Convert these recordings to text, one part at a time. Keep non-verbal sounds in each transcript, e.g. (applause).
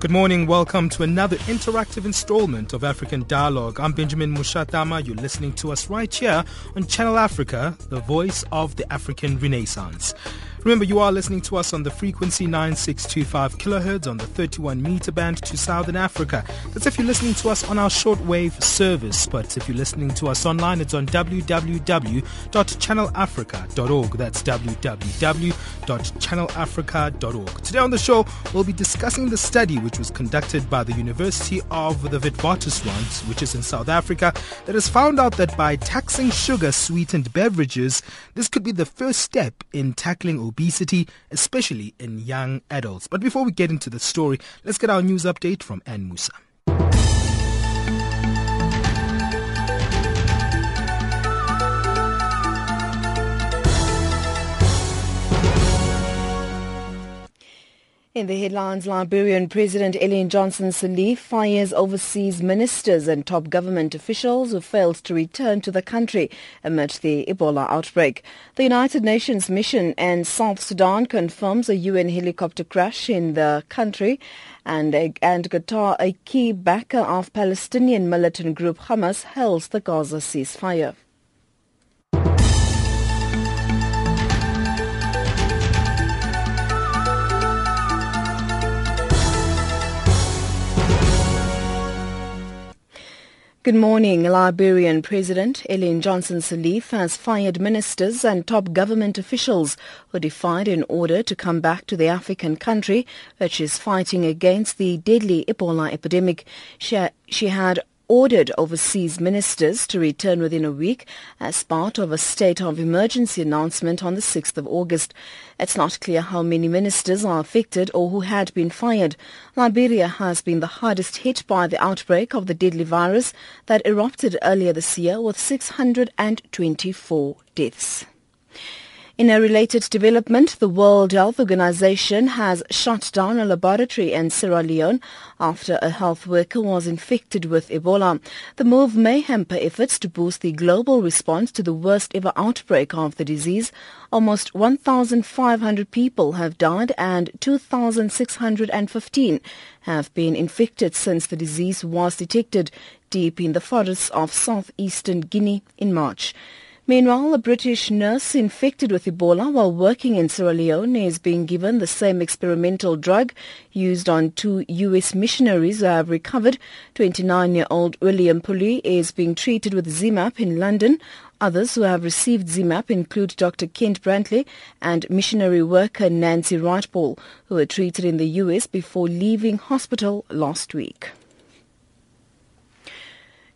Good morning. Welcome to another interactive installment of African Dialogue. I'm Benjamin Mushatama. You're listening to us right here on Channel Africa, the voice of the African Renaissance. Remember, you are listening to us on the frequency 9625 kilohertz on the 31 meter band to Southern Africa. That's if you're listening to us on our shortwave service. But if you're listening to us online, it's on www.channelafrica.org. That's www.channelafrica.org. Today on the show, we'll be discussing the study which was conducted by the University of the Witwatersrand, which is in South Africa, that has found out that by taxing sugar sweetened beverages, this could be the first step in tackling obesity, especially in young adults. But before we get into the story, let's get our news update from Ann Musa. In the headlines, Liberian President Ellen Johnson Sirleaf fires overseas ministers and top government officials who failed to return to the country amid the Ebola outbreak. The United Nations mission in South Sudan confirms a UN helicopter crash in the country and, and Qatar, a key backer of Palestinian militant group Hamas, hails the Gaza ceasefire. Good morning. Liberian President Ellen Johnson Sirleaf has fired ministers and top government officials who defied an order to come back to the African country which is fighting against the deadly Ebola epidemic. She, she had ordered overseas ministers to return within a week as part of a state of emergency announcement on the 6th of August. It's not clear how many ministers are affected or who had been fired. Liberia has been the hardest hit by the outbreak of the deadly virus that erupted earlier this year with 624 deaths. In a related development, the World Health Organization has shut down a laboratory in Sierra Leone after a health worker was infected with Ebola. The move may hamper efforts to boost the global response to the worst ever outbreak of the disease. Almost 1,500 people have died and 2,615 have been infected since the disease was detected deep in the forests of southeastern Guinea in March. Meanwhile, a British nurse infected with Ebola while working in Sierra Leone is being given the same experimental drug used on two U.S. missionaries who have recovered. 29-year-old William Pooley is being treated with ZMapp in London. Others who have received ZMapp include Dr. Kent Brantly and missionary worker Nancy Writebol, who were treated in the U.S. before leaving hospital last week.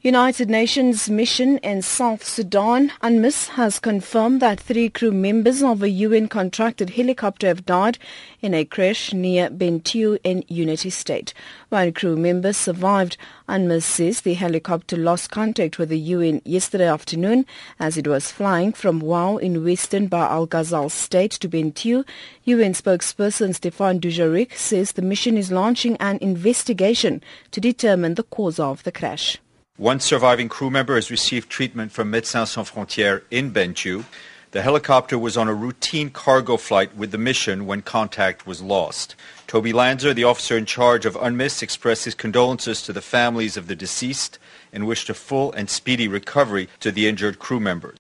United Nations mission in South Sudan, UNMISS, has confirmed that three crew members of a UN-contracted helicopter have died in a crash near Bentiu in Unity State. One crew member survived. UNMISS says the helicopter lost contact with the UN yesterday afternoon as it was flying from Wau in western Bahr al Ghazal state to Bentiu. UN spokesperson Stefan Dujarric says the mission is launching an investigation to determine the cause of the crash. One surviving crew member has received treatment from Médecins Sans Frontières in Bentiu. The helicopter was on a routine cargo flight with the mission when contact was lost. Toby Lanzer, the officer in charge of UNMISS, expressed his condolences to the families of the deceased and wished a full and speedy recovery to the injured crew members.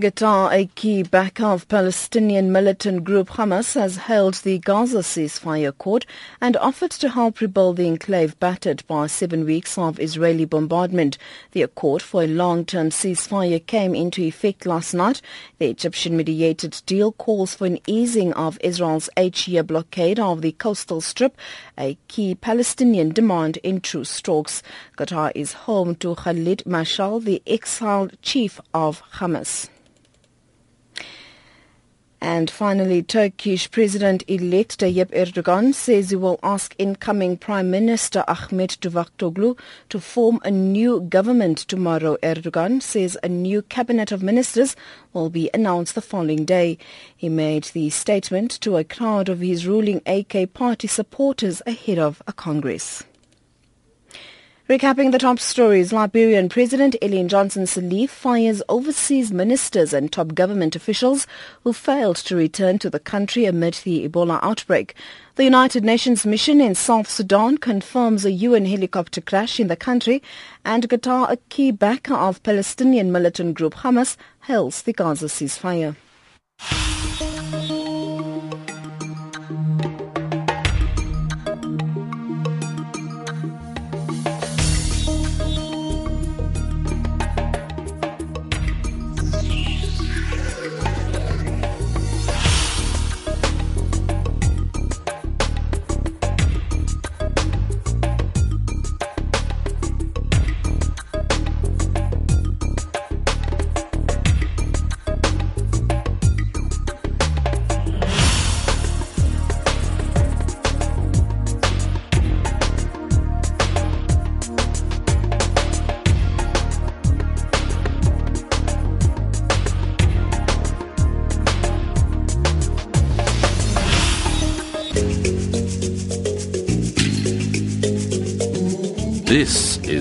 Qatar, a key backer of Palestinian militant group Hamas, has held the Gaza ceasefire court and offered to help rebuild the enclave battered by seven weeks of Israeli bombardment. The accord for a long-term ceasefire came into effect last night. The Egyptian-mediated deal calls for an easing of Israel's eight-year blockade of the coastal strip, a key Palestinian demand in true strokes. Qatar is home to Khalid Mashal, the exiled chief of Hamas. And finally, Turkish President-elect Tayyip Erdogan says he will ask incoming Prime Minister Ahmet Davutoglu to form a new government tomorrow. Erdogan says a new cabinet of ministers will be announced the following day. He made the statement to a crowd of his ruling AK party supporters ahead of a congress. Recapping the top stories, Liberian President Ellen Johnson Sirleaf fires overseas ministers and top government officials who failed to return to the country amid the Ebola outbreak. The United Nations mission in South Sudan confirms a UN helicopter crash in the country, and Qatar, a key backer of Palestinian militant group Hamas, hails the Gaza ceasefire.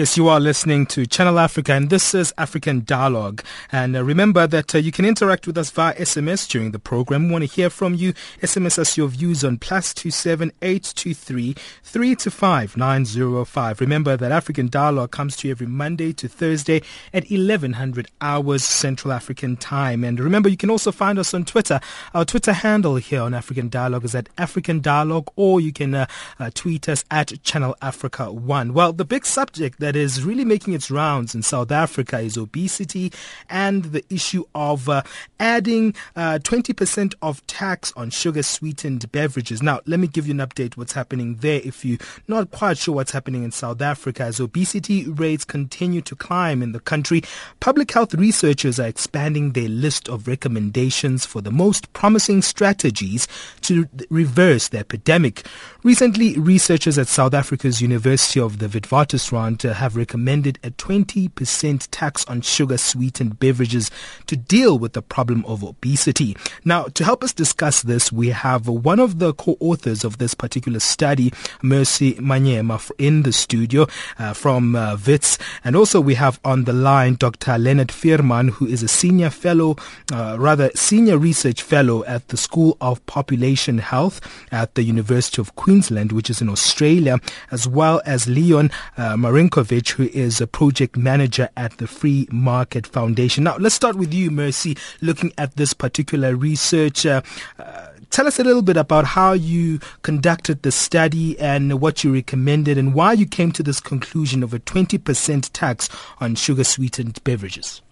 Yes, you are listening to Channel Africa, and this is African Dialogue. And uh, remember that uh, you can interact with us via SMS during the program. We want to hear from you. SMS us your views on plus two seven eight two three three to five nine zero five. Remember that African Dialogue comes to you every Monday to Thursday at eleven hundred hours Central African Time. And remember, you can also find us on Twitter. Our Twitter handle here on African Dialogue is at African Dialogue, or you can uh, uh tweet us at Channel Africa One. Well, the big subject that that is really making its rounds in South Africa is obesity and the issue of uh, adding uh, 20% of tax on sugar sweetened beverages. Now, let me give you an update what's happening there if you're not quite sure what's happening in South Africa. As obesity rates continue to climb in the country, public health researchers are expanding their list of recommendations for the most promising strategies to reverse the epidemic. Recently, researchers at South Africa's University of the Witwatersrand have recommended a 20% tax on sugar sweetened beverages to deal with the problem of obesity. Now, to help us discuss this, we have one of the co-authors of this particular study, Mercy Manyema, in the studio uh, from uh, WITS. And also we have on the line Dr. Leonard Veerman, who is a senior fellow, uh, rather senior research fellow at the School of Population Health at the University of Queensland, which is in Australia, as well as Leon uh, Marinkovic who is a project manager at the Free Market Foundation. Now, let's start with you, Mercy, looking at this particular research. Uh, uh, tell us a little bit about how you conducted the study and what you recommended and why you came to this conclusion of a 20% tax on sugar sweetened beverages.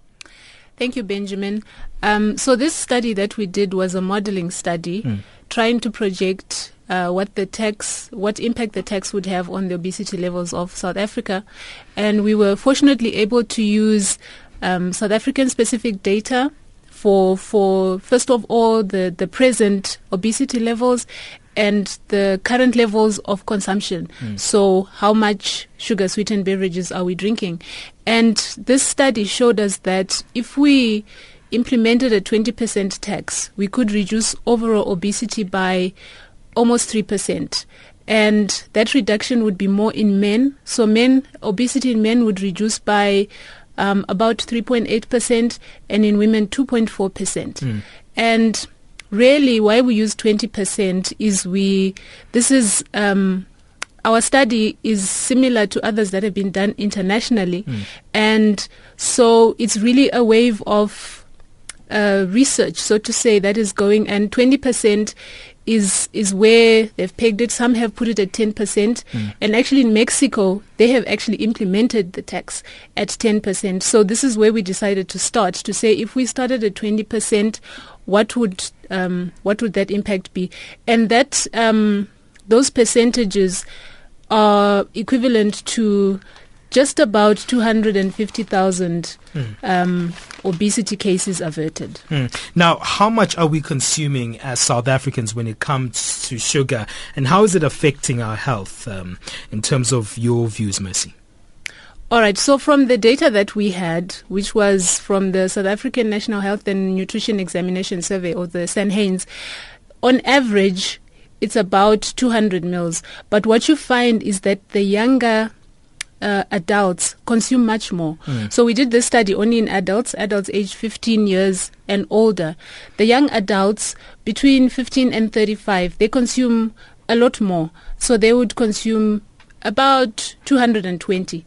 Thank you, Benjamin. Um, so this study that we did was a modeling study mm. trying to project uh, what the tax, what impact the tax would have on the obesity levels of South Africa, and we were fortunately able to use um, South African specific data for for first of all the the present obesity levels and the current levels of consumption. Mm. So, how much sugar sweetened beverages are we drinking? And this study showed us that if we implemented a 20% tax, we could reduce overall obesity by almost 3%. And that reduction would be more in men. So men, obesity in men would reduce by um, about 3.8% and in women 2.4%. Mm. And really why we use 20% is we, this is, um, our study is similar to others that have been done internationally. Mm. And so it's really a wave of uh, research, so to say, that is going, and 20% is is where they've pegged it. Some have put it at 10%. Mm. And actually in Mexico, they have actually implemented the tax at 10%. So this is where we decided to start, to say if we started at 20%, what would um, what would that impact be? And that um, those percentages are equivalent to just about 250,000 mm. um, obesity cases averted. Mm. Now, how much are we consuming as South Africans when it comes to sugar, and how is it affecting our health um, in terms of your views, Mercy? All right. So from the data that we had, which was from the South African National Health and Nutrition Examination Survey, or the SANHANES, on average, it's about 200 mils. But what you find is that the younger uh, adults consume much more. Mm. So we did this study only in adults, adults aged 15 years and older. The young adults between 15 and 35, they consume a lot more. So they would consume about 220.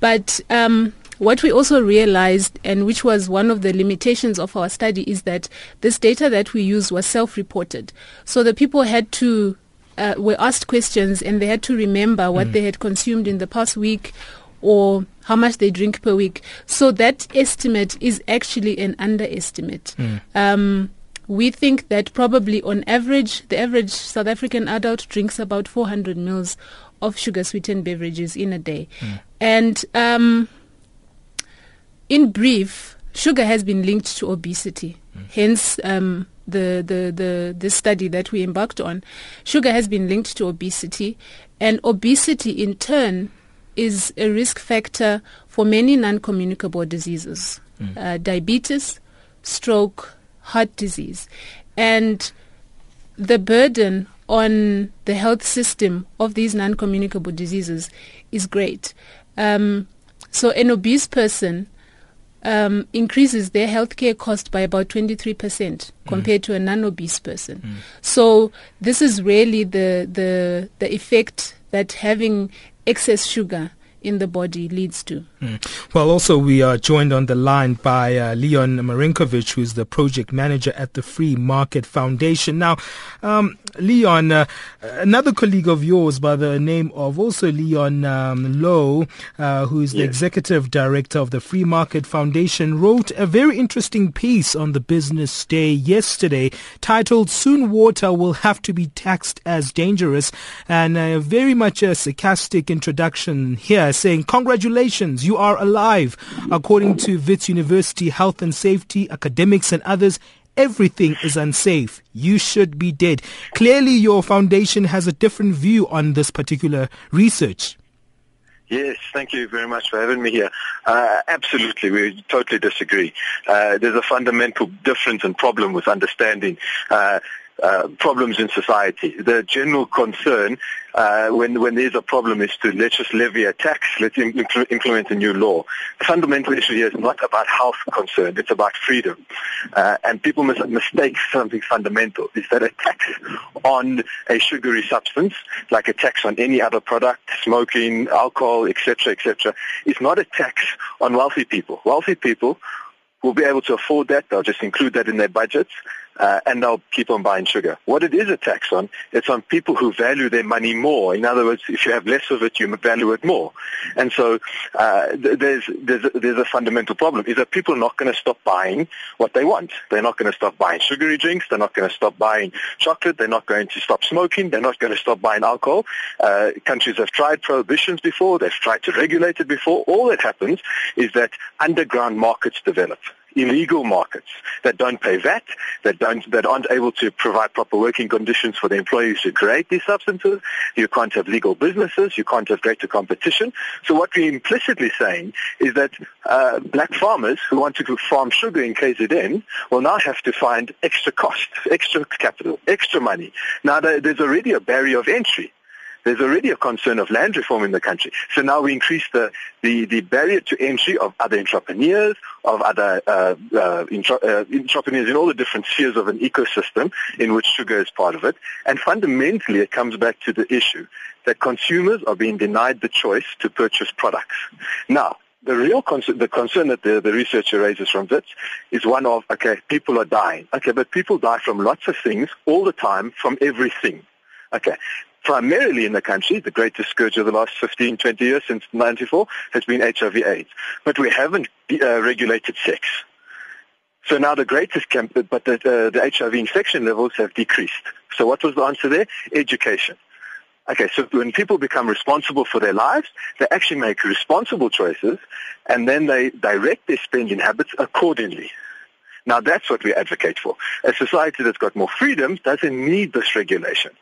But um, what we also realized, and which was one of the limitations of our study, is that this data that we used was self-reported. So the people had to uh, were asked questions and they had to remember what mm. they had consumed in the past week or how much they drink per week. So that estimate is actually an underestimate. Mm. Um, we think that probably on average, the average South African adult drinks about 400 mils of sugar sweetened beverages in a day. Mm. And um, in brief, sugar has been linked to obesity. Mm. Hence, um, the, the, the, the study that we embarked on, sugar has been linked to obesity, and obesity in turn is a risk factor for many non-communicable diseases, mm. uh, diabetes, stroke, heart disease. And the burden on the health system of these non-communicable diseases is great. Um, so an obese person um, increases their healthcare cost by about 23% mm. compared to a non-obese person. Mm. So this is really the, the, the effect that having excess sugar in the body leads to. Mm. Well, also we are joined on the line by uh, Leon Marinkovich, who's the project manager at the Free Market Foundation. Now, um, Leon, uh, another colleague of yours by the name of also Leon um, Louw, uh, who is the yes. executive director of the Free Market Foundation, wrote a very interesting piece on the Business Day yesterday titled Soon Water Will Have to Be Taxed as Dangerous, and uh, very much a sarcastic introduction here saying, Congratulations, you are alive. According to Wits University Health and Safety, academics and others, everything is unsafe. You should be dead. Clearly, your foundation has a different view on this particular research. Yes, thank you very much for having me here. Uh, absolutely, we totally disagree. Uh, there's a fundamental difference and problem with understanding uh, uh, problems in society. The general concern uh, when when there's a problem is to let's just levy a tax, let's impl- implement a new law. The fundamental issue here is not about health concern; it's about freedom. Uh, and people mis- mistake something fundamental: is that a tax on a sugary substance, like a tax on any other product, smoking, alcohol, etc., etc., is not a tax on wealthy people. Wealthy people will be able to afford that; they'll just include that in their budgets uh, and they'll keep on buying sugar. What it is a tax on, it's on people who value their money more. In other words, if you have less of it, you value it more. And so uh, there's, there's, a, there's a fundamental problem, is that people are not going to stop buying what they want. They're not going to stop buying sugary drinks. They're not going to stop buying chocolate. They're not going to stop smoking. They're not going to stop buying alcohol. Uh, countries have tried prohibitions before. They've tried to regulate it before. All that happens is that underground markets develop illegal markets that don't pay VAT, that don't that aren't able to provide proper working conditions for the employees to create these substances. You can't have legal businesses. You can't have greater competition. So what we're implicitly saying is that uh, black farmers who want to farm sugar in KZN will now have to find extra cost, extra capital, extra money. Now there's already a barrier of entry there's already a concern of land reform in the country. So now we increase the, the, the barrier to entry of other entrepreneurs, of other uh, uh, uh, entrepreneurs in all the different spheres of an ecosystem in which sugar is part of it. And fundamentally, it comes back to the issue that consumers are being denied the choice to purchase products. Now, the real concern, the concern that the, the researcher raises from this is one of, okay, people are dying. Okay, but people die from lots of things all the time from everything. Okay primarily in the country, the greatest scourge of the last 15, 20 years since 94 has been HIV AIDS. But we haven't uh, regulated sex. So now the greatest camp, but the, uh, the HIV infection levels have decreased. So what was the answer there? Education. Okay, so when people become responsible for their lives, they actually make responsible choices, and then they direct their spending habits accordingly. Now that's what we advocate for. A society that's got more freedom doesn't need this regulation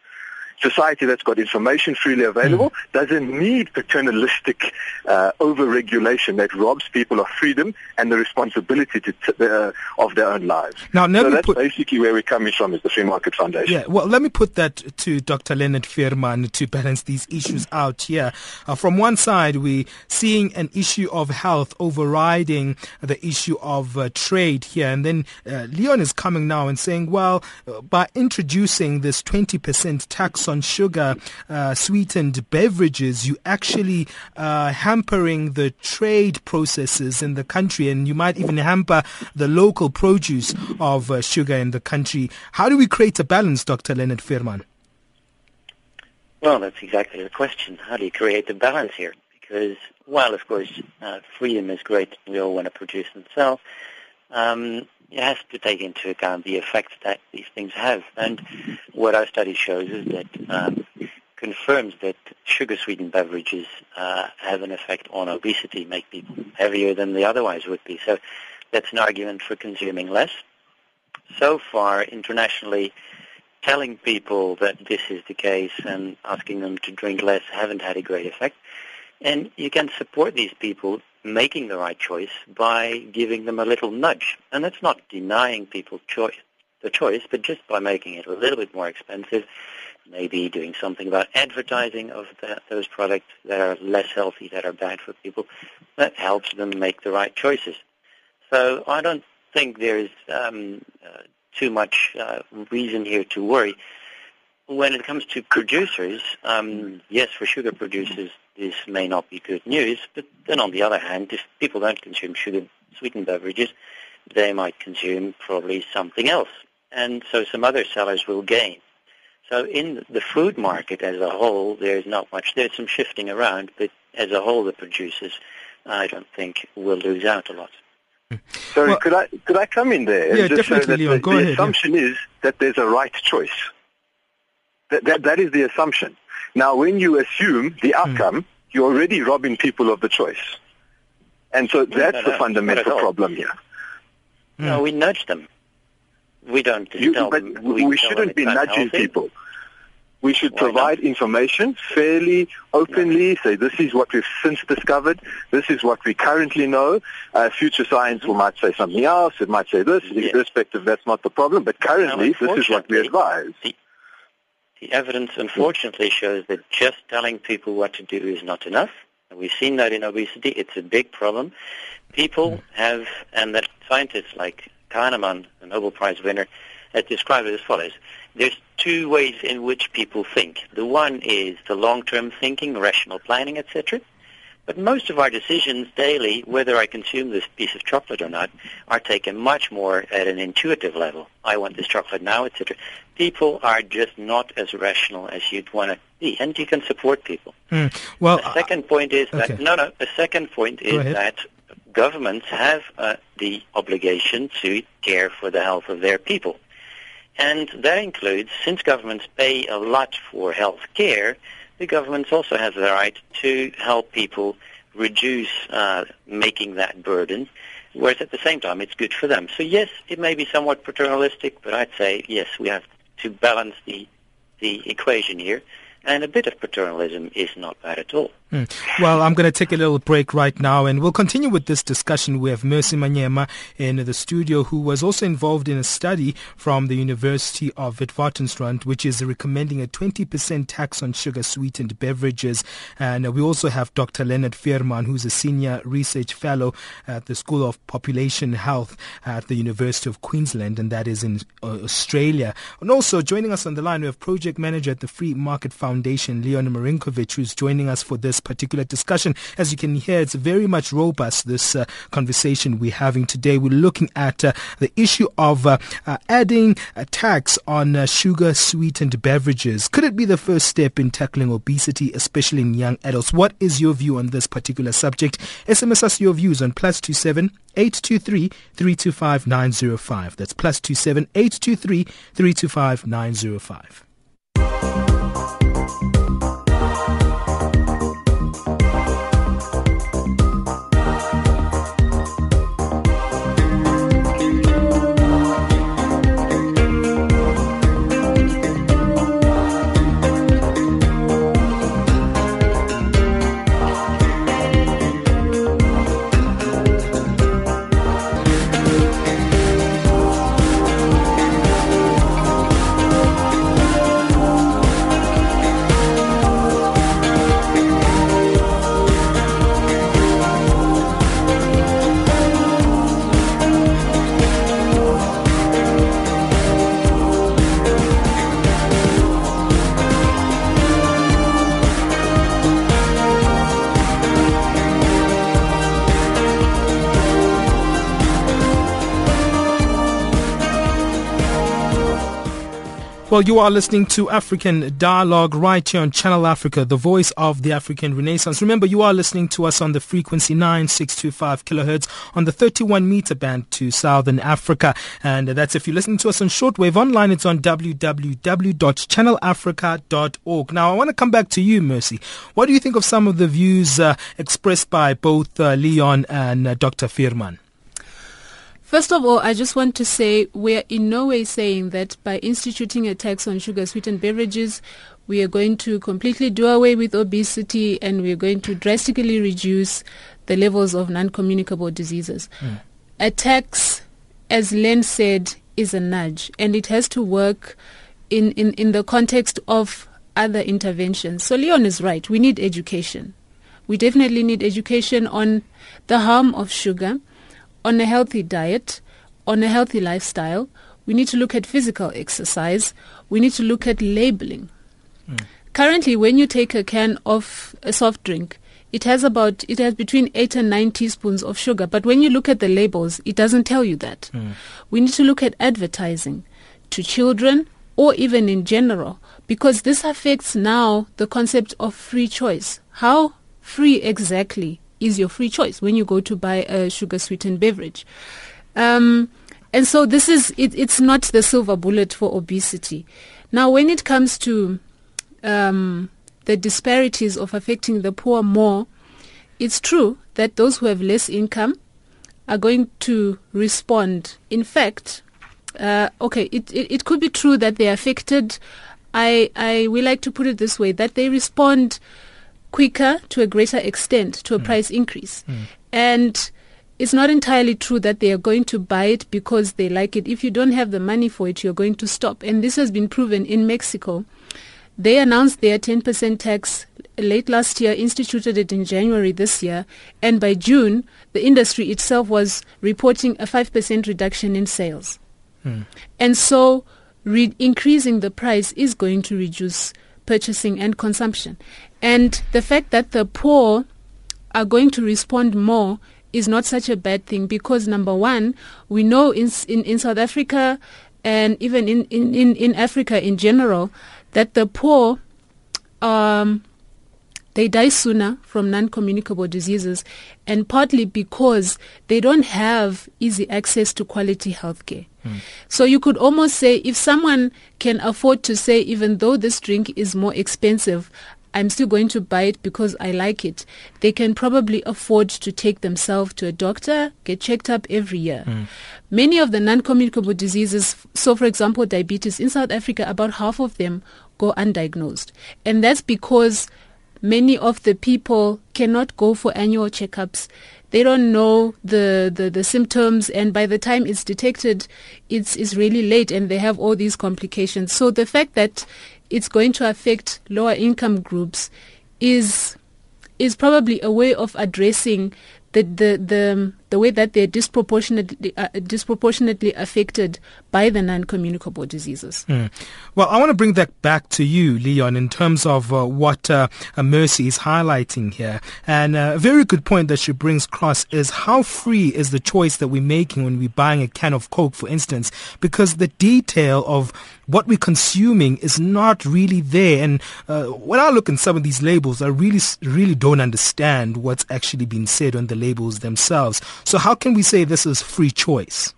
society that's got information freely available mm. doesn't need paternalistic uh, over-regulation that robs people of freedom and the responsibility to t- uh, of their own lives. Now, so that's put, basically where we're coming from is the Free Market Foundation. Yeah, well, let me put that to Dr. Leonard Veerman to balance these issues out here. Uh, from one side, we're seeing an issue of health overriding the issue of uh, trade here. And then uh, Leon is coming now and saying, well, uh, by introducing this 20% tax on sugar uh, sweetened beverages, you actually uh, hampering the trade processes in the country, and you might even hamper the local produce of uh, sugar in the country. How do we create a balance, Dr. Leonard Veerman? Well, that's exactly the question. How do you create the balance here? Because while, of course, uh, freedom is great, we all want to produce and sell, um, you have to take into account the effects that these things have. And what our study shows is that um, confirms that sugar-sweetened beverages uh, have an effect on obesity, make people heavier than they otherwise would be. So that's an argument for consuming less. So far, internationally, telling people that this is the case and asking them to drink less haven't had a great effect. And you can support these people making the right choice by giving them a little nudge. And that's not denying people choice, the choice, but just by making it a little bit more expensive, maybe doing something about advertising of the, those products that are less healthy, that are bad for people, that helps them make the right choices. So I don't think there's um, uh, too much uh, reason here to worry. When it comes to producers, um, yes, for sugar producers, this may not be good news, but then on the other hand, if people don't consume sugar-sweetened beverages, they might consume probably something else. And so some other sellers will gain. So in the food market as a whole, there's not much. There's some shifting around, but as a whole, the producers, I don't think, will lose out a lot. Sorry, well, could I could I come in there? Yeah, definitely, Leon. The, Go the ahead. The assumption yeah. is that there's a right choice. That, that, that is the assumption. Now, when you assume the hmm. outcome, mm. You're already robbing people of the choice. And so that's no, no, the fundamental problem here. No, hmm. we nudge them. We don't you, tell but them. We, we shouldn't be nudging people. We should Why provide not? information fairly, openly, say this is what we've since discovered, this is what we currently know. Uh, future science will might say something else, it might say this, Yes. irrespective, that's not the problem, but currently No, this is what we advise. The, the evidence, unfortunately, shows that just telling people what to do is not enough. And we've seen that in obesity. It's a big problem. People hmm. have, and that scientists like Kahneman, the Nobel Prize winner, has described it as follows. There's two ways in which people think. The one is the long-term thinking, rational planning, etc. But most of our decisions daily, whether I consume this piece of chocolate or not, are taken much more at an intuitive level. I want this chocolate now, etc. People are just not as rational as you'd want to be, and you can support people. Mm. Well, the second point is that okay. no, no. The second point is that governments have uh, the obligation to care for the health of their people, and that includes since governments pay a lot for health care, the government also has the right to help people reduce uh, making that burden whereas at the same time it's good for them. So yes, it may be somewhat paternalistic, but I'd say yes, we have to balance the the equation here, and a bit of paternalism is not bad at all. Mm. Well, I'm going to take a little break right now and we'll continue with this discussion. We have Mercy Manyema in the studio who was also involved in a study from the University of Witwatersrand which is recommending a 20% tax on sugar sweetened beverages. And we also have Dr. Leonard Veerman who's a senior research fellow at the School of Population Health at the University of Queensland and that is in uh, Australia. And also joining us on the line we have project manager at the Free Market Foundation Leon Marinkovich who's joining us for this particular discussion. As you can hear, it's very much robust, this uh, conversation we're having today. We're looking at uh, the issue of uh, uh adding a tax on uh, sugar sweetened beverages. Could it be the first step in tackling obesity, especially in young adults? What is your view on this particular subject? SMS us your views on plus two seven 823 325 905. That's plus 27 823 325 905. Well, you are listening to African Dialogue right here on Channel Africa, the voice of the African Renaissance. Remember, you are listening to us on the frequency 9625 kilohertz on the 31 meter band to Southern Africa. And that's if you're listening to us on shortwave online, it's on www.channelafrica.org. Now, I want to come back to you, Mercy. What do you think of some of the views uh, expressed by both uh, Leon and uh, Dr. Veerman? First of all, I just want to say we're in no way saying that by instituting a tax on sugar sweetened beverages, we are going to completely do away with obesity and we are going to drastically reduce the levels of non-communicable diseases. Mm. A tax, as Len said, is a nudge and it has to work in, in, in the context of other interventions. So Leon is right. We need education. We definitely need education on the harm of sugar on a healthy diet, on a healthy lifestyle. We need to look at physical exercise. We need to look at labeling. Mm. Currently, when you take a can of a soft drink, it has about it has between eight and nine teaspoons of sugar. But when you look at the labels, it doesn't tell you that. Mm. We need to look at advertising to children or even in general, because this affects now the concept of free choice. How free exactly is your free choice when you go to buy a sugar sweetened beverage. Um, and so this is, it, it's not the silver bullet for obesity. Now, when it comes to um, the disparities of affecting the poor more, it's true that those who have less income are going to respond. In fact, uh, okay, it, it, it could be true that they're affected. I, I we like to put it this way, that they respond quicker to a greater extent to a mm. price increase. Mm. And it's not entirely true that they are going to buy it because they like it. If you don't have the money for it, you're going to stop. And this has been proven in Mexico. They announced their 10% tax late last year, instituted it in January this year, and by June, the industry itself was reporting a 5% reduction in sales. Mm. And so, re- increasing the price is going to reduce purchasing and consumption. And the fact that the poor are going to respond more is not such a bad thing because number one, we know in in, in South Africa and even in, in, in, in Africa in general that the poor um, they die sooner from non-communicable diseases and partly because they don't have easy access to quality healthcare. Mm. So you could almost say if someone can afford to say even though this drink is more expensive, I'm still going to buy it because I like it, they can probably afford to take themselves to a doctor, get checked up every year. Mm. Many of the non-communicable diseases, so for example, diabetes in South Africa, about half of them go undiagnosed. And that's because many of the people cannot go for annual checkups. They don't know the, the, the symptoms and by the time it's detected, it's, it's really late and they have all these complications. So the fact that it's going to affect lower income groups is is probably a way of addressing the the the, the way that they're disproportionately uh, disproportionately affected by the non-communicable diseases. Mm. Well, I want to bring that back to you, Leon, in terms of uh, what uh, Mercy is highlighting here. And uh, a very good point that she brings across is how free is the choice that we're making when we're buying a can of Coke, for instance, because the detail of what we're consuming is not really there. And uh, when I look at some of these labels, I really, really don't understand what's actually being said on the labels themselves. So how can we say this is free choice?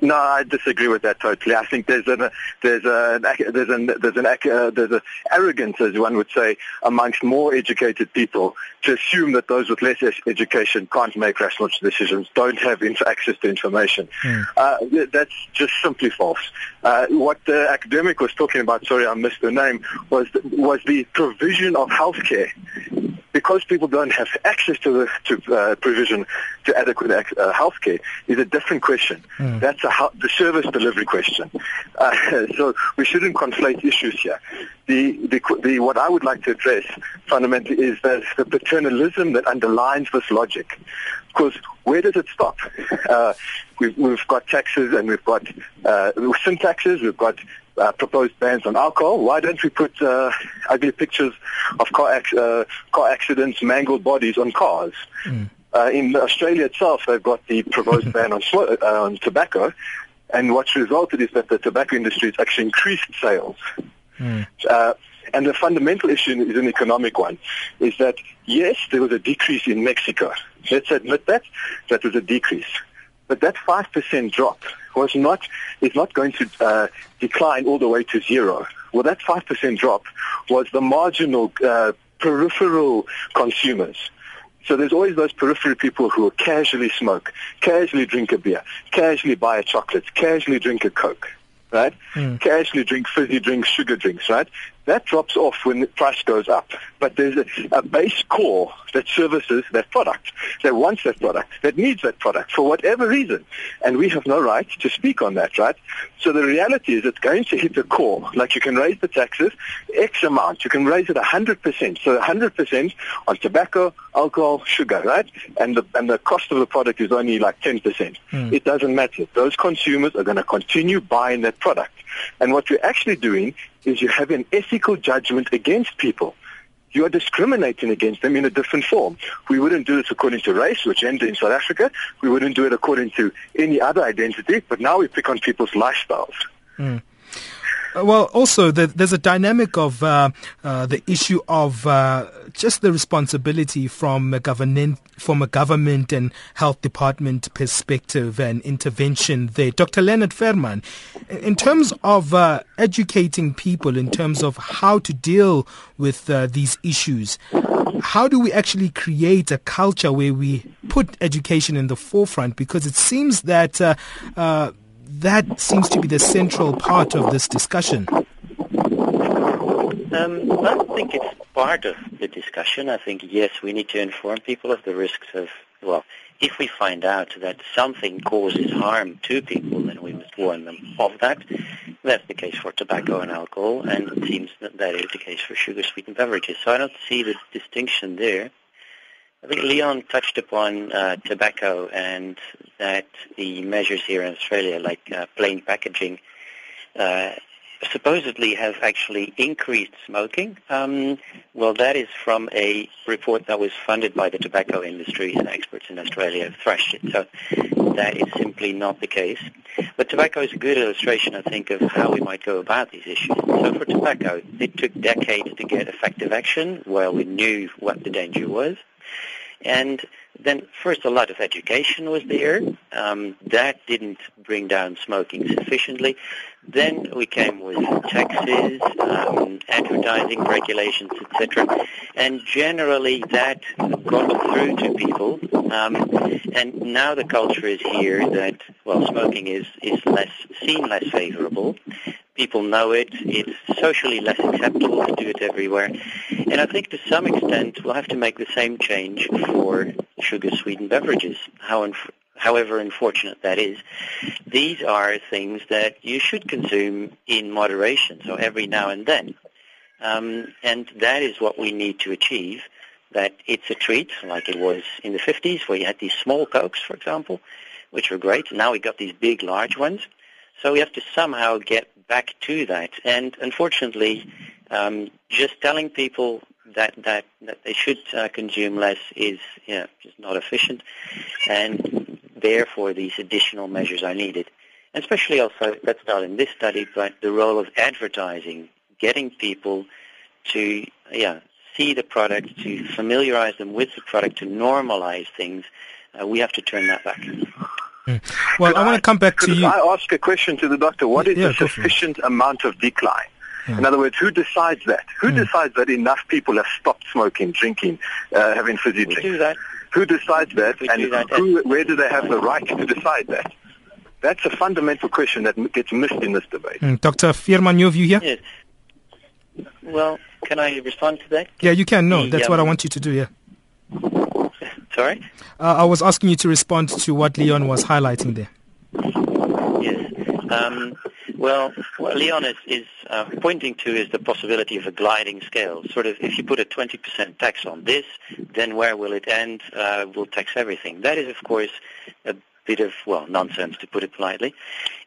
No, I disagree with that totally. I think there's an there's a there's an there's an uh, there's a arrogance, as one would say, amongst more educated people to assume that those with less education can't make rational decisions, don't have access to information. Mm. Uh, that's just simply false. Uh, what the academic was talking about, sorry, I missed the name, was was the provision of healthcare because people don't have access to the to uh, provision to adequate uh, health care is a different question. Mm. That's a, the service delivery question. (laughs) Uh, so we shouldn't conflate issues here. The, the, the, what I would like to address fundamentally is that the paternalism that underlines this logic. Because where does it stop? Uh, we've, we've got taxes and we've got uh, sin taxes, we've got uh, proposed bans on alcohol. Why don't we put uh, ugly pictures of car, ac- uh, car accidents, mangled bodies on cars? Mm. Uh, in Australia itself, they've got the proposed (laughs) ban on, uh, on tobacco, and what's resulted is that the tobacco industry has actually increased sales. Mm. Uh, and the fundamental issue is an economic one, is that yes, there was a decrease in Mexico. Let's admit that, that was a decrease. But that 5% drop was not, is not going to uh, decline all the way to zero. Well, that 5% drop was the marginal uh, peripheral consumers. So there's always those peripheral people who casually smoke, casually drink a beer, casually buy a chocolate, casually drink a Coke, right? Mm. Casually drink fizzy drinks, sugar drinks, right? That drops off when the price goes up. But there's a, a, base core that services that product, that wants that product, that needs that product for whatever reason. And we have no right to speak on that, right? So the reality is it's going to hit the core. Like you can raise the taxes X amount. You can raise it 100%. So 100% on tobacco, alcohol, sugar, right? And the, and the cost of the product is only like 10%. Mm. It doesn't matter. Those consumers are going to continue buying that product. And what you're actually doing is you have an ethical judgment against people. You are discriminating against them in a different form. We wouldn't do this according to race or gender in South Africa. We wouldn't do it according to any other identity, but now we pick on people's lifestyles. Mm. Uh, well, also the, there's a dynamic of uh, uh, the issue of uh, just the responsibility from a government, from a government and health department perspective and intervention there. Dr. Leonard Veerman, in terms of uh, educating people, in terms of how to deal with uh, these issues, how do we actually create a culture where we put education in the forefront? Because it seems that that seems to be the central part of this discussion. Um, I think it's part of the discussion. I think, yes, we need to inform people of the risks of, well, if we find out that something causes harm to people, then we must warn them of that. That's the case for tobacco and alcohol, and it seems that that is the case for sugar-sweetened beverages. So I don't see the distinction there. I think Leon touched upon uh, tobacco and that the measures here in Australia, like uh, plain packaging, uh, supposedly have actually increased smoking. Um, well, that is from a report that was funded by the tobacco industry and experts in Australia have thrashed it. So that is simply not the case. But tobacco is a good illustration, I think, of how we might go about these issues. So for tobacco, it took decades to get effective action while we knew what the danger was. And then first a lot of education was there. Um, that didn't bring down smoking sufficiently. Then we came with taxes, um, advertising regulations, etc. And generally that got through to people. Um, and now the culture is here that, well, smoking is, is less seen less favorable. People know it. It's socially less acceptable to do it everywhere. And I think to some extent we'll have to make the same change for sugar-sweetened beverages. How inf- however unfortunate that is, these are things that you should consume in moderation, so every now and then. Um, and that is what we need to achieve, that it's a treat, like it was in the 50s, where you had these small Cokes, for example, which were great. Now we've got these big, large ones. So we have to somehow get back to that. And unfortunately, um, just telling people that that that they should uh, consume less is you know, just not efficient, and therefore these additional measures are needed. And especially also that's not in this study, but the role of advertising, getting people to yeah see the product, to familiarize them with the product, to normalize things. Uh, we have to turn that back. Well, I, I want to come back to you. I ask a question to the doctor? What is yeah, the sufficient amount of decline? In other words, who decides that? Who mm. decides that enough people have stopped smoking, drinking, uh, having fizzy we drinks? do that. Who decides that, we and that. Who, where do they have the right to decide that? That's a fundamental question that gets missed in this debate. Mm. Dr. Veerman, your view here? Yes. Well, can I respond to that? Yeah, you can. No, that's what I want you to do, yeah. (laughs) Sorry? Uh, I was asking you to respond to what Leon was highlighting there. Yes. Um, well, what Leon is, is uh, pointing to is the possibility of a gliding scale. Sort of, if you put a 20% tax on this, then where will it end? Uh, we'll tax everything. That is, of course, a bit of, well, nonsense, to put it politely.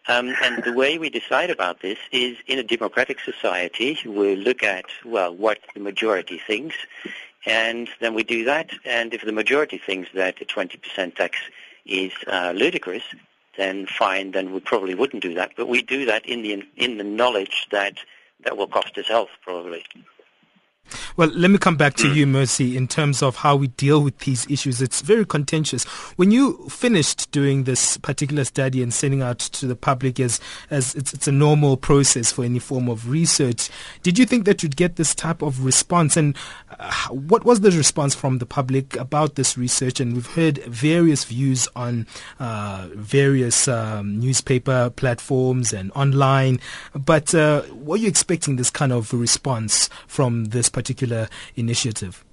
Um, and the way we decide about this is in a democratic society, we look at, well, what the majority thinks, and then we do that. And if the majority thinks that a 20% tax is uh, ludicrous, then fine, then we probably wouldn't do that. But we do that in the in the knowledge that that will cost us health, probably. Well, let me come back to you, Mercy, in terms of how we deal with these issues. It's very contentious. When you finished doing this particular study and sending out to the public as, as it's, it's a normal process for any form of research, did you think that you'd get this type of response? And uh, what was the response from the public about this research? And we've heard various views on uh, various um, newspaper platforms and online. But uh, were you expecting this kind of response from this particular initiative?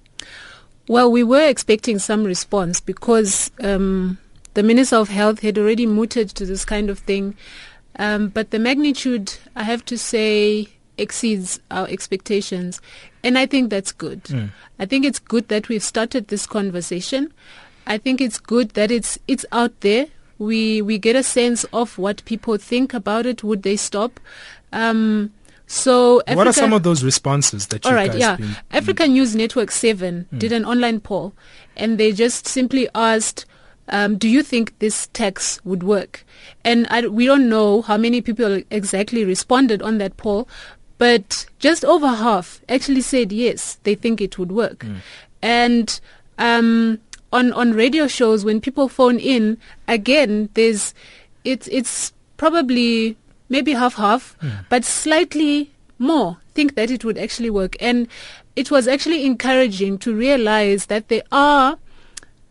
Well, we were expecting some response because um, the Minister of Health had already mooted to this kind of thing. Um, but the magnitude, I have to say, exceeds our expectations. And I think that's good. Mm. I think it's good that we've started this conversation. I think it's good that it's it's out there. We we get a sense of what people think about it. Would they stop? Um, so Africa, what are some of those responses that you all right, guys yeah. been, mm. News Network 7 mm. did an online poll and they just simply asked um, do you think this tax would work? And I, we don't know how many people exactly responded on that poll, but just over half actually said yes, they think it would work. Mm. And um, on on radio shows, when people phone in, again, there's it's it's probably maybe half half, mm. but slightly more think that it would actually work. And it was actually encouraging to realize that there are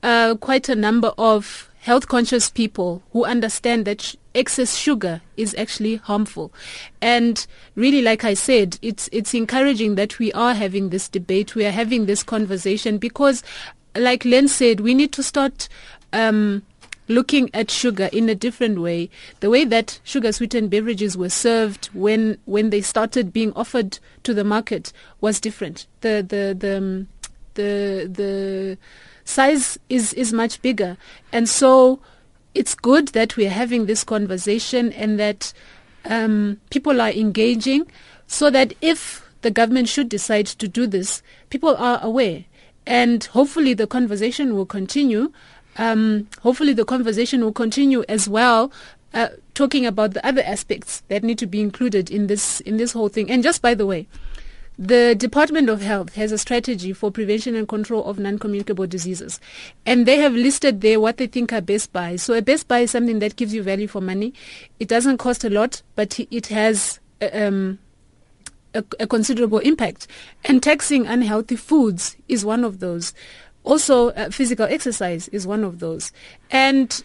uh, quite a number of health conscious people who understand that sh- excess sugar is actually harmful. And really, like I said, it's, it's encouraging that we are having this debate, we are having this conversation because, like Len said, we need to start um, looking at sugar in a different way. The way that sugar sweetened beverages were served when when they started being offered to the market was different. The the the um, the the size is is much bigger, and so it's good that we're having this conversation and that um, people are engaging, so that if the government should decide to do this, people are aware, and hopefully the conversation will continue um, hopefully the conversation will continue as well. Uh, talking about the other aspects that need to be included in this in this whole thing. And just by the way, the Department of Health has a strategy for prevention and control of non-communicable diseases. And they have listed there what they think are best buys. So a best buy is something that gives you value for money. It doesn't cost a lot, but it has uh, um, a, a considerable impact. And taxing unhealthy foods is one of those. Also, uh, physical exercise is one of those. And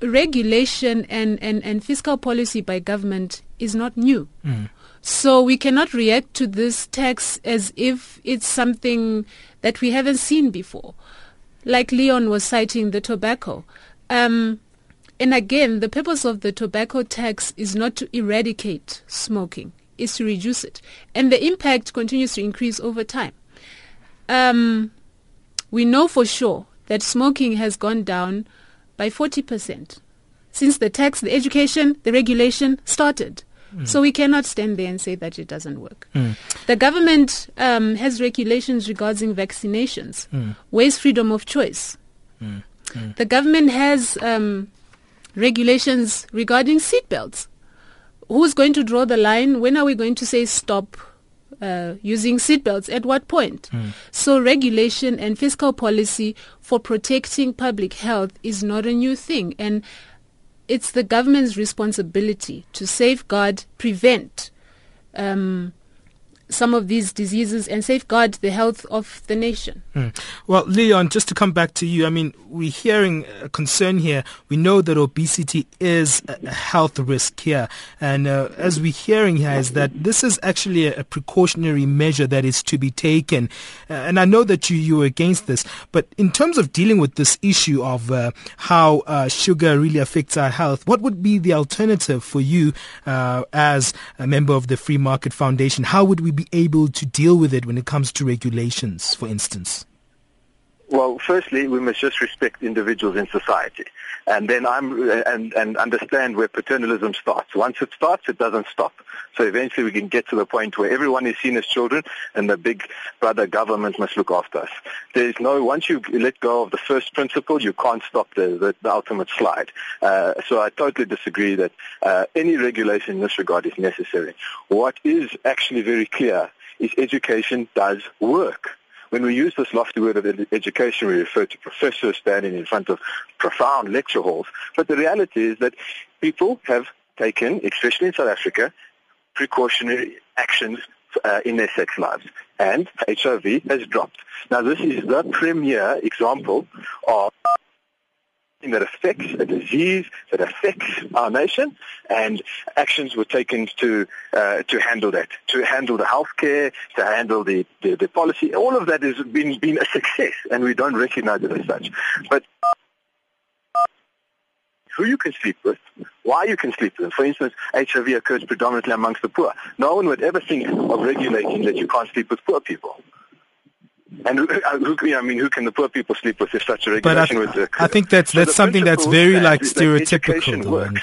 regulation and, and, and fiscal policy by government is not new. Mm. So we cannot react to this tax as if it's something that we haven't seen before. Like Leon was citing the tobacco. Um, and again, the purpose of the tobacco tax is not to eradicate smoking, it's to reduce it. And the impact continues to increase over time. Um, we know for sure that smoking has gone down by 40% since the tax, the education, the regulation started. Mm. So we cannot stand there and say that it doesn't work. Mm. The government um, has regulations regarding vaccinations, mm. waste freedom of choice. Mm. Mm. The government has um, regulations regarding seatbelts. Who's going to draw the line? When are we going to say stop uh, using seatbelts? At what point? Mm. So regulation and fiscal policy for protecting public health is not a new thing. And it's the government's responsibility to safeguard, prevent um, some of these diseases and safeguard the health of the nation. Mm. Well, Leon, just to come back to you, I mean, we're hearing a concern here. We know that obesity is a health risk here. And uh, as we're hearing here is that this is actually a, precautionary measure that is to be taken. Uh, and I know that you, you're against this, but in terms of dealing with this issue of uh, how uh, sugar really affects our health, what would be the alternative for you uh, as a member of the Free Market Foundation? How would we be able to deal with it when it comes to regulations, for instance? Well, firstly, we must just respect individuals in society, and then I'm and and understand where paternalism starts. Once it starts, it doesn't stop. So eventually, we can get to the point where everyone is seen as children, and the big brother government must look after us. There is no once you let go of the first principle, you can't stop the the, the ultimate slide. Uh, so I totally disagree that uh, any regulation in this regard is necessary. What is actually very clear is education does work. When we use this lofty word of education, we refer to professors standing in front of profound lecture halls. But the reality is that people have taken, especially in South Africa, precautionary actions uh, in their sex lives. And HIV has dropped. Now, this is the premier example of that affects a disease that affects our nation, and actions were taken to uh, to handle that, to handle the healthcare, to handle the, the, the policy. All of that has been been a success, and we don't recognize it as such. But who you can sleep with, why you can sleep with them. For instance, HIV occurs predominantly amongst the poor. No one would ever think of regulating that you can't sleep with poor people. And who, (laughs) uh, who, I mean, who can the poor people sleep with if such a regulation but I, was? I think that's that's so something that's very like stereotypical.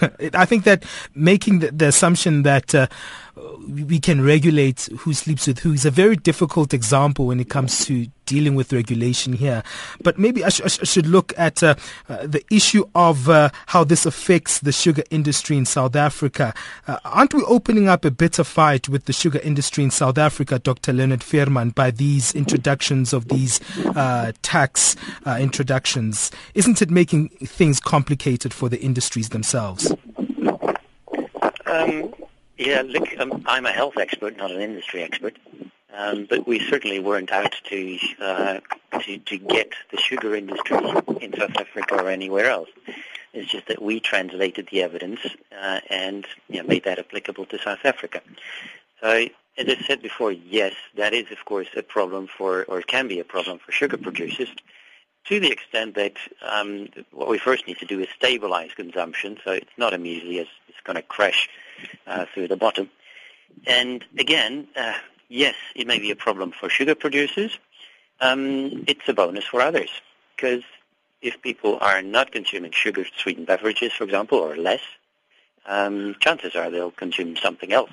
(laughs) I think that making the, the assumption that uh, we can regulate who sleeps with who is a very difficult example when it comes to dealing with regulation here. But maybe I, sh- I should look at uh, uh, the issue of uh, how this affects the sugar industry in South Africa. Uh, aren't we opening up a bitter fight with the sugar industry in South Africa, Dr. Leonard Veerman, by these introductions of these uh, tax uh, introductions? Isn't it making things complicated for the industries themselves? Um, yeah, look, um, I'm a health expert, not an industry expert, um, but we certainly weren't out to, uh, to to get the sugar industry in South Africa or anywhere else. It's just that we translated the evidence uh, and you know, made that applicable to South Africa. So, as I said before, yes, that is of course a problem for, or can be a problem for sugar producers to the extent that um, what we first need to do is stabilize consumption, so it's not immediately as it's going to crash uh, through the bottom. And again, uh, yes, it may be a problem for sugar producers. Um, it's a bonus for others because if people are not consuming sugar-sweetened beverages, for example, or less, um, chances are they'll consume something else.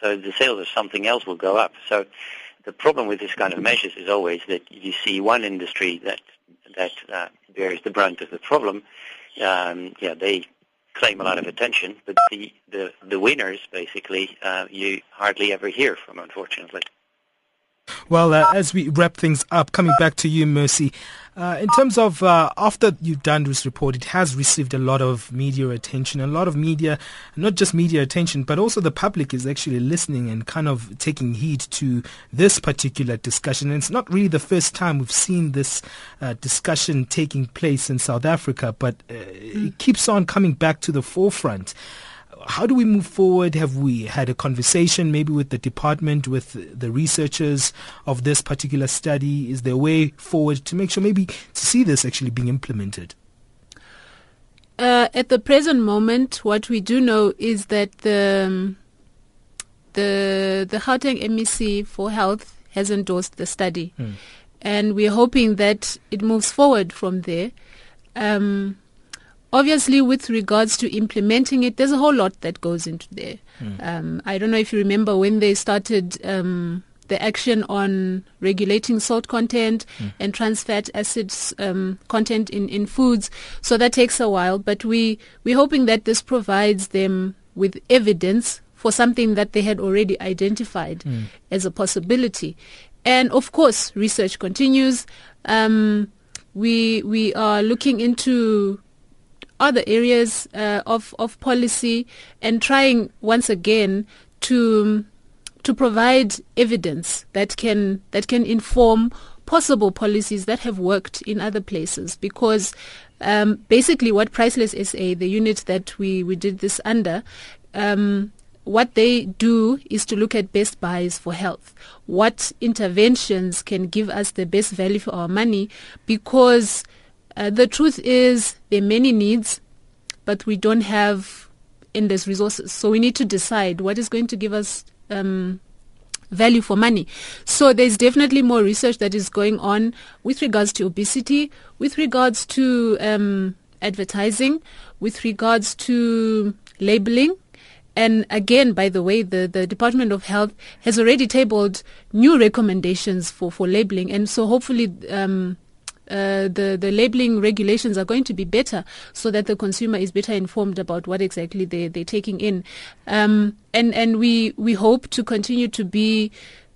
So the sales of something else will go up. So the problem with this kind of measures is always that you see one industry that that uh, bears the brunt of the problem. Um, yeah, they claim a lot of attention, but the, the, the winners, basically, uh, you hardly ever hear from, unfortunately. Well, uh, as we wrap things up, coming back to you, Mercy, uh, in terms of uh, after you've done this report, it has received a lot of media attention, a lot of media, not just media attention, but also the public is actually listening and kind of taking heed to this particular discussion. And it's not really the first time we've seen this uh, discussion taking place in South Africa, but uh, it keeps on coming back to the forefront how do we move forward? Have we had a conversation maybe with the department, with the researchers of this particular study? Is there a way forward to make sure maybe to see this actually being implemented? Uh, at the present moment, what we do know is that the um, the the Gauteng MEC for Health has endorsed the study, mm. and we're hoping that it moves forward from there. Um, Obviously, with regards to implementing it, there's a whole lot that goes into there. Mm. Um, I don't know if you remember when they started um, the action on regulating salt content mm. and trans fat acids um, content in, in foods. So that takes a while, but we we're hoping that this provides them with evidence for something that they had already identified mm. as a possibility. And of course, research continues. Um, we we are looking into other areas uh, of of policy and trying once again to to provide evidence that can that can inform possible policies that have worked in other places because um, basically what Priceless SA, the unit that we, we did this under, um, what they do is to look at best buys for health. What interventions can give us the best value for our money because uh, the truth is there are many needs, but we don't have endless resources. So we need to decide what is going to give us um, value for money. So there's definitely more research that is going on with regards to obesity, with regards to um, advertising, with regards to labeling. And again, by the way, the, the Department of Health has already tabled new recommendations for, for labeling. And so hopefully um, uh, the the labeling regulations are going to be better, so that the consumer is better informed about what exactly they they're taking in, um, and and we we hope to continue to be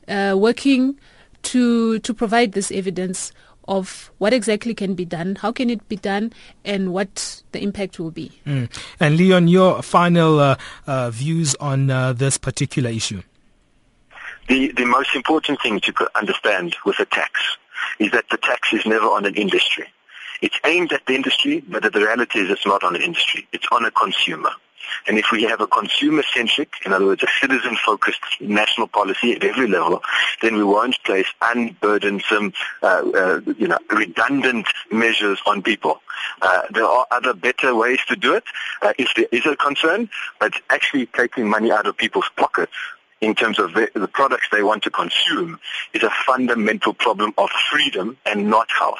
uh, working to to provide this evidence of what exactly can be done, how can it be done, and what the impact will be. Mm. And Leon, your final uh, uh, views on uh, this particular issue. The the most important thing to understand with a tax is that the tax is never on an industry. It's aimed at the industry, but the reality is it's not on an industry. It's on a consumer. And if we have a consumer-centric, in other words, a citizen-focused national policy at every level, then we won't place unburdensome, uh, uh, you know, redundant measures on people. Uh, there are other better ways to do it uh, if there is a concern, but actually taking money out of people's pockets in terms of the, the products they want to consume is a fundamental problem of freedom and not health.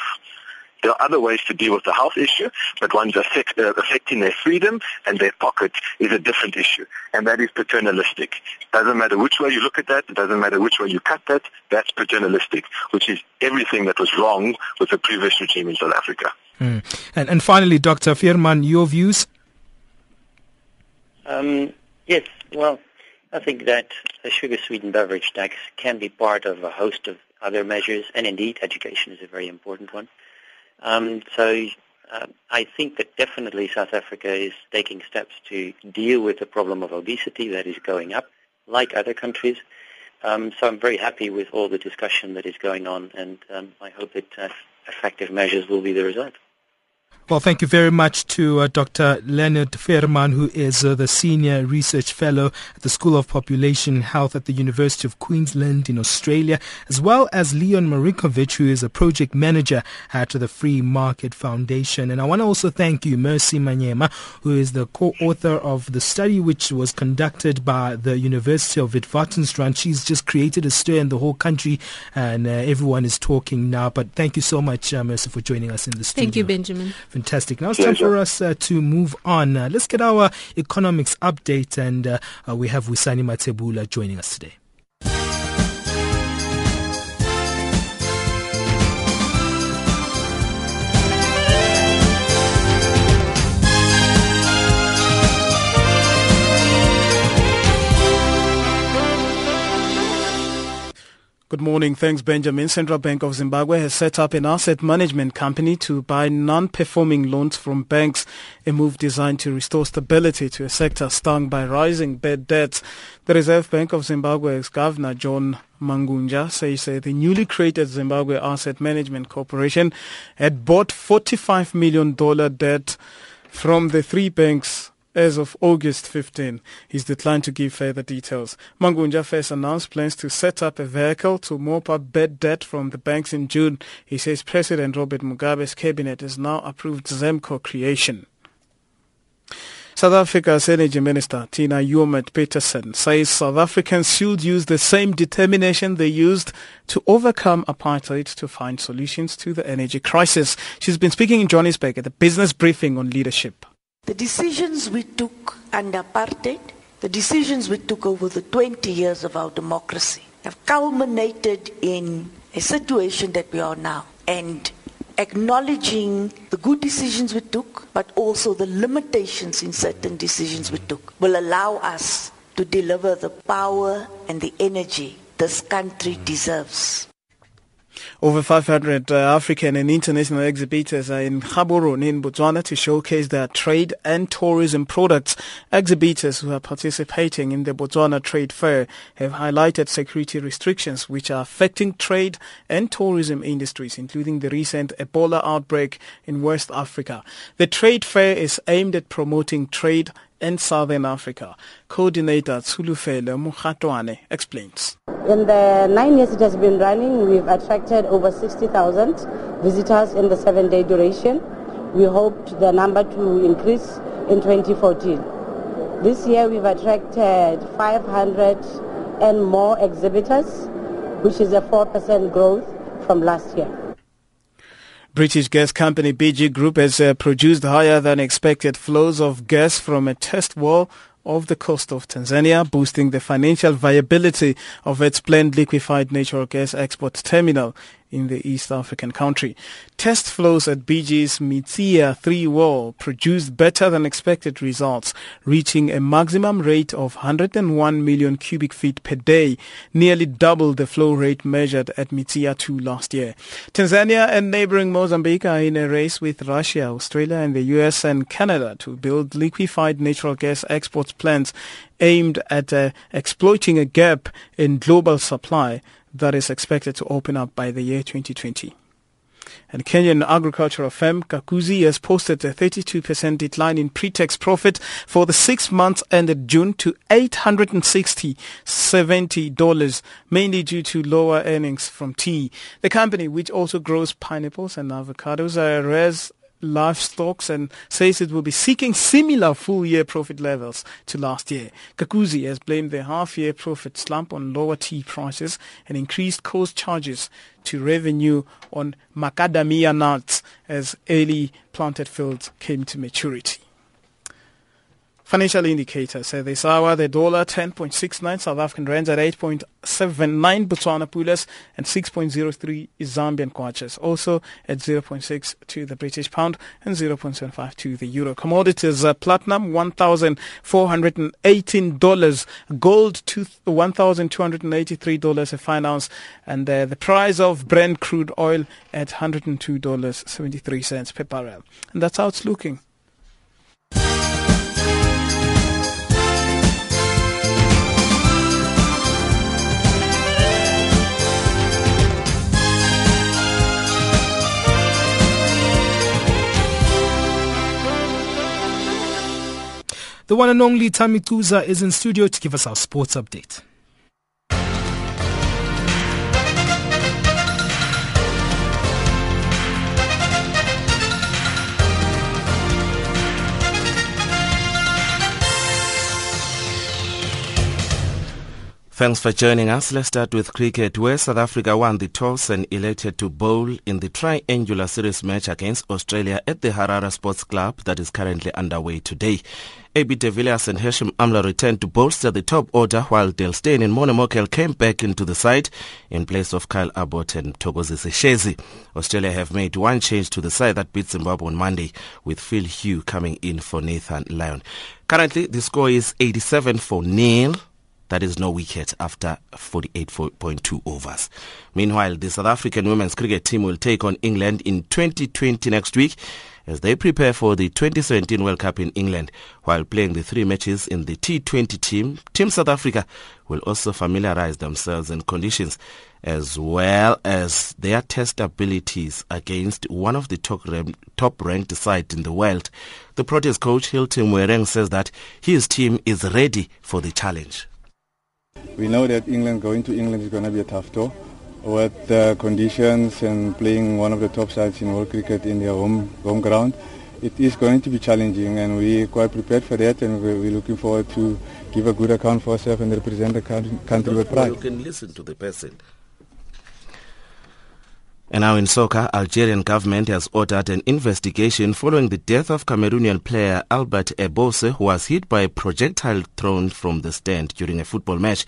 There are other ways to deal with the health issue, but ones affect, uh, affecting their freedom and their pocket is a different issue, and that is paternalistic. It doesn't matter which way you look at that, it doesn't matter which way you cut that, that's paternalistic, which is everything that was wrong with the previous regime in South Africa. Mm. And, and finally, Dr. Veerman, your views? Um, yes, well, I think that a sugar-sweetened beverage tax can be part of a host of other measures, and indeed education is a very important one. Um, so uh, I think that definitely South Africa is taking steps to deal with the problem of obesity that is going up, like other countries. Um, so I'm very happy with all the discussion that is going on, and um, I hope that uh, effective measures will be the result. Well, thank you very much to uh, Dr. Leonard Veerman, who is uh, the Senior Research Fellow at the School of Population Health at the University of Queensland in Australia, as well as Leon Marinkovic, who is a Project Manager at the Free Market Foundation. And I want to also thank you, Mercy Manyema, who is the co-author of the study which was conducted by the University of Witwatersrand. She's just created a stir in the whole country, and uh, everyone is talking now. But thank you so much, uh, Mercy, for joining us in the studio. Thank you, Benjamin. Fantastic. Now it's time for us uh, to move on. Uh, let's get our economics update, and uh, uh we have Wisani Matebula joining us today. Good morning. Thanks, Benjamin. Central Bank of Zimbabwe has set up an asset management company to buy non-performing loans from banks, a move designed to restore stability to a sector stung by rising bad debts. The Reserve Bank of Zimbabwe's Governor John Mangudya says the newly created Zimbabwe Asset Management Corporation had bought $45 million debt from the three banks as of August 15. He's declined to give further details. Mangudya first announced plans to set up a vehicle to mop up bad debt from the banks in June. He says President Robert Mugabe's cabinet has now approved ZAMCO creation. South Africa's Energy Minister Tina Joemat-Pettersson says South Africans should use the same determination they used to overcome apartheid to find solutions to the energy crisis. She's been speaking in Johannesburg at the business briefing on leadership. The decisions we took under apartheid, the decisions we took over the 20 years of our democracy, have culminated in a situation that we are now. And acknowledging the good decisions we took, but also the limitations in certain decisions we took, will allow us to deliver the power and the energy this country deserves. Over 500 uh, African and international exhibitors are in Gaborone in Botswana to showcase their trade and tourism products. Exhibitors who are participating in the Botswana Trade Fair have highlighted security restrictions which are affecting trade and tourism industries, including the recent Ebola outbreak in West Africa. The trade fair is aimed at promoting trade in Southern Africa. Coordinator Tsulufele Mukhatwane explains. In the nine years it has been running, we've attracted over 60,000 visitors in the seven-day duration. We hoped the number to increase in 2014. This year we've attracted 500 and more exhibitors, which is a 4% growth from last year. British gas company BG Group has uh, produced higher than expected flows of gas from a test well off the coast of Tanzania, boosting the financial viability of its planned liquefied natural gas export terminal in the East African country. Test flows at BG's Mzia 3 well produced better than expected results, reaching a maximum rate of 101 million cubic feet per day, nearly double the flow rate measured at Mzia 2 last year. Tanzania and neighboring Mozambique are in a race with Russia, Australia and the US and Canada to build liquefied natural gas export plants aimed at uh, exploiting a gap in global supply that is expected to open up by the year 2020. And Kenyan agricultural firm Kakuzi has posted a 32% decline in pre-tax profit for the six months ended June to $860.70, mainly due to lower earnings from tea. The company, which also grows pineapples and avocados, uh, res- livestock and says it will be seeking similar full year profit levels to last year. Kakuzi has blamed the half year profit slump on lower tea prices and increased cost charges to revenue on macadamia nuts as early planted fields came to maturity. Financial indicators say this hour the dollar 10.69 South African rands at 8.79 Botswana pulas and 6.03 Zambian kwaches. Also at 0.6 to the British pound and 0.75 to the euro. Commodities uh, platinum $1,418, gold $1,283 a fine ounce and uh, the price of Brent crude oil at $102.73 per barrel. And that's how it's looking. The one and only Tammy is in studio to give us our sports update. Thanks for joining us. Let's start with cricket, where South Africa won the toss and elected to bowl in the triangular series match against Australia at the Harare Sports Club that is currently underway today. AB de Villiers and Hashim Amla returned to bolster the top order while Dale Steyn and Morne Morkel came back into the side in place of Kyle Abbott and Thokozise Seshezi. Australia have made one change to the side that beat Zimbabwe on Monday with Phil Hughes coming in for Nathan Lyon. Currently the score is 87 for nil That is no wicket after 48.2 overs. Meanwhile, the South African women's cricket team will take on England in 2020 next week as they prepare for the 2017 World Cup in England. While playing the three matches in the T20 team, Team South Africa will also familiarize themselves in conditions as well as their test abilities against one of the top top ranked sides in the world. The Proteas coach Hilton Moreeng says that his team is ready for the challenge. We know that England going to England is going to be a tough tour with the conditions and playing one of the top sides in world cricket in their home, home ground. It is going to be challenging and we're quite prepared for that and we're, looking forward to give a good account for ourselves and represent the country with pride. You can listen to the person. And now in soccer, Algerian government has ordered an investigation following the death of Cameroonian player Albert Ebossé, who was hit by a projectile thrown from the stand during a football match.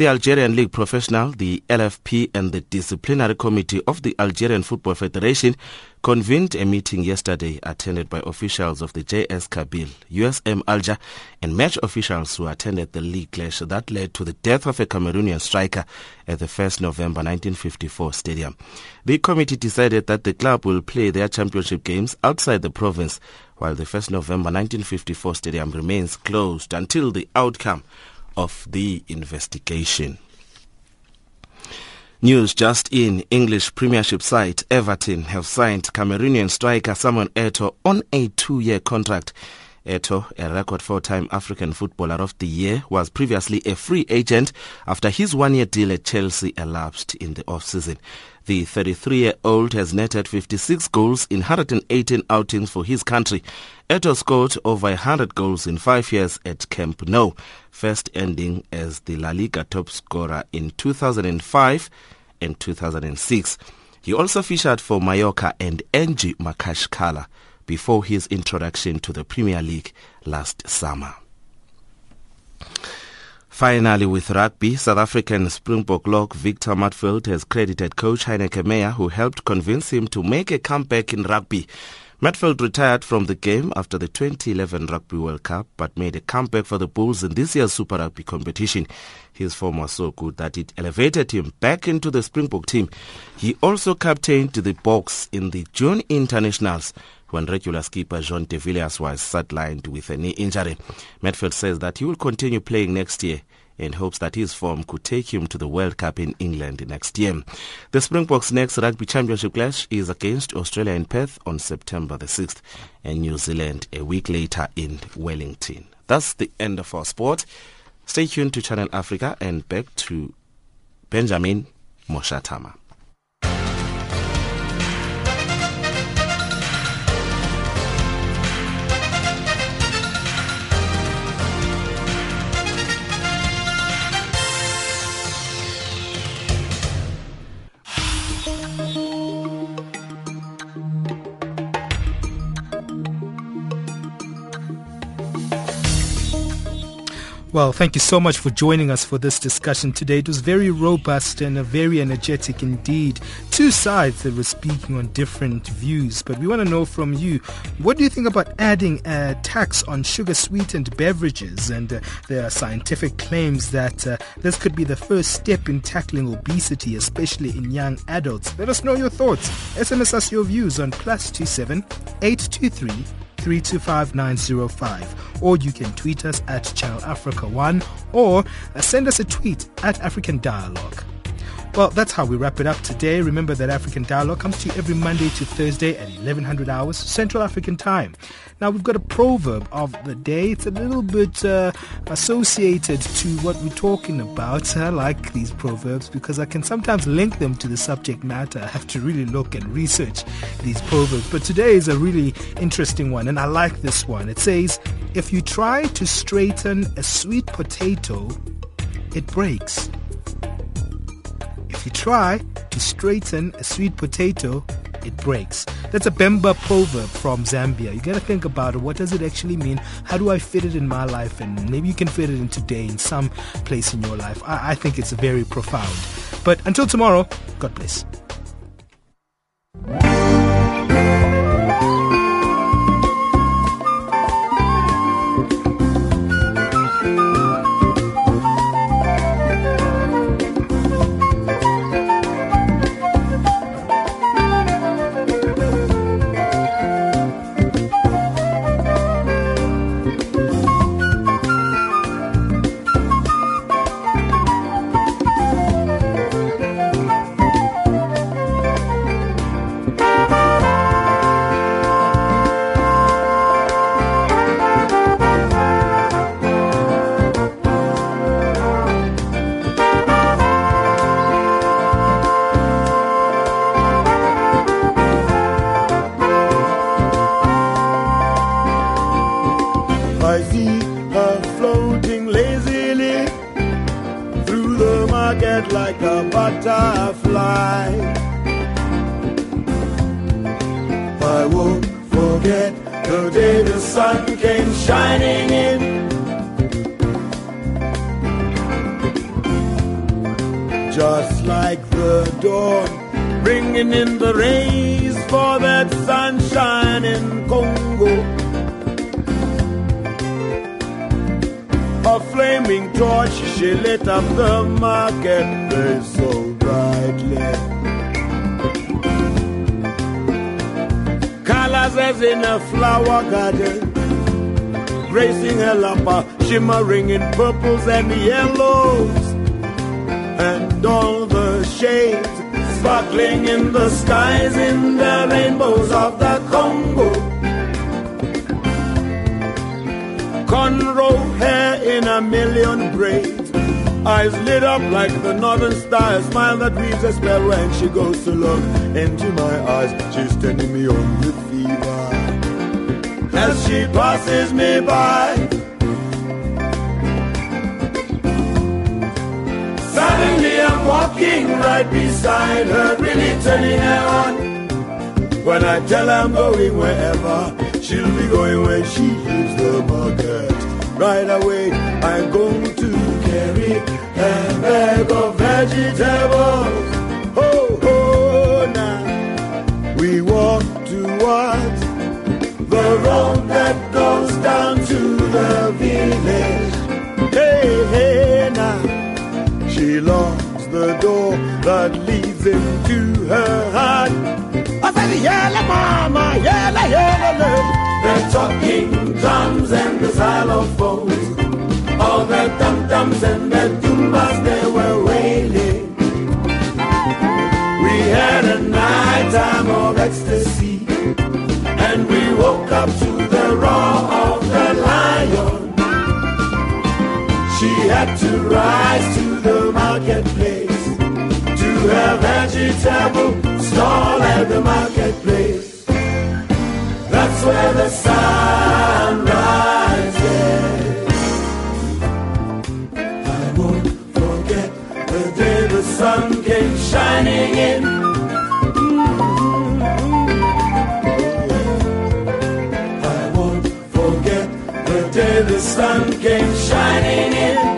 The Algerian League Professional, the LFP, and the Disciplinary Committee of the Algerian Football Federation convened a meeting yesterday attended by officials of the JS Kabylie, USM Alger, and match officials who attended the league clash that led to the death of a Cameroonian striker at the 1st November 1954 stadium. The committee decided that the club will play their championship games outside the province, while the 1st November 1954 stadium remains closed until the outcome of the investigation. News just in English Premiership side Everton have signed Cameroonian striker Samuel Eto'o on a two-year contract. Eto'o, a record four-time African Footballer of the Year, was previously a free agent after his one-year deal at Chelsea elapsed in the off-season. The 33-year-old has netted 56 goals in 118 outings for his country. Eto'o scored over 100 goals in five years at Camp Nou, first ending as the La Liga top scorer in 2005 and 2006. He also featured for Mallorca and Anzhi Makhachkala before his introduction to the Premier League last summer. Finally, with rugby, South African Springbok lock Victor Matfield has credited coach Heyneke Meyer, who helped convince him to make a comeback in rugby. Matfield retired from the game after the 2011 Rugby World Cup, but made a comeback for the Bulls in this year's Super Rugby competition. His form was so good that it elevated him back into the Springbok team. He also captained the Boks in the June internationals when regular skipper Jean de Villiers was sidelined with a knee injury. Matfield says that he will continue playing next year and hopes that his form could take him to the World Cup in England next year. The Springboks' next rugby championship clash is against Australia in Perth on September the 6th and New Zealand a week later in Wellington. That's the end of our sport. Stay tuned to Channel Africa and back to Benjamin Moshatama. Well, thank you so much for joining us for this discussion today. It was very robust and very energetic indeed. Two sides that were speaking on different views, but we want to know from you what do you think about adding a tax on sugar sweetened beverages? And uh, there are scientific claims that uh, this could be the first step in tackling obesity, especially in young adults. Let us know your thoughts. SMS us your views on plus two seven eight two three. 325905 or you can tweet us at Channel Africa 1 or send us a tweet at African Dialogue. Well, that's how we wrap it up today. Remember that African Dialogue comes to you every Monday to Thursday at 1100 hours Central African Time. Now, we've got a proverb of the day. It's a little bit uh, associated to what we're talking about. I like these proverbs because I can sometimes link them to the subject matter. I have to really look and research these proverbs. But today is a really interesting one, and I like this one. It says, If you try to straighten a sweet potato, it breaks. If you try to straighten a sweet potato, it breaks. That's a Bemba proverb from Zambia. You gotta think about it. What does it actually mean? How do I fit it in my life? And maybe you can fit it in today in some place in your life. I, I think it's very profound. But until tomorrow, God bless. Purples and yellows, and all the shades sparkling in the skies in the rainbows of the Congo. Cornrow hair in a million braids. Eyes lit up like the northern star. A smile that weaves a spell when she goes to look into my eyes. She's turning me on with fever. As she passes me by. Turning on. When I tell her I'm going wherever, she'll be going where she leaves the market. Right away, I'm going to carry a bag of vegetables. Oh, oh, now we walk towards the road that goes down to the village. Hey, hey, now she locks the door that leads into her heart. I said, yellow mama, yellow, yellow, the talking drums and the xylophones, all the dum-dums and the tumbas, they were wailing. We had a night time of ecstasy, and we woke up to the roar of the lion. She had to rise to the marketplace have vegetable stall at the marketplace. That's where the sun rises. I won't forget the day the sun came shining in. The sun came shining in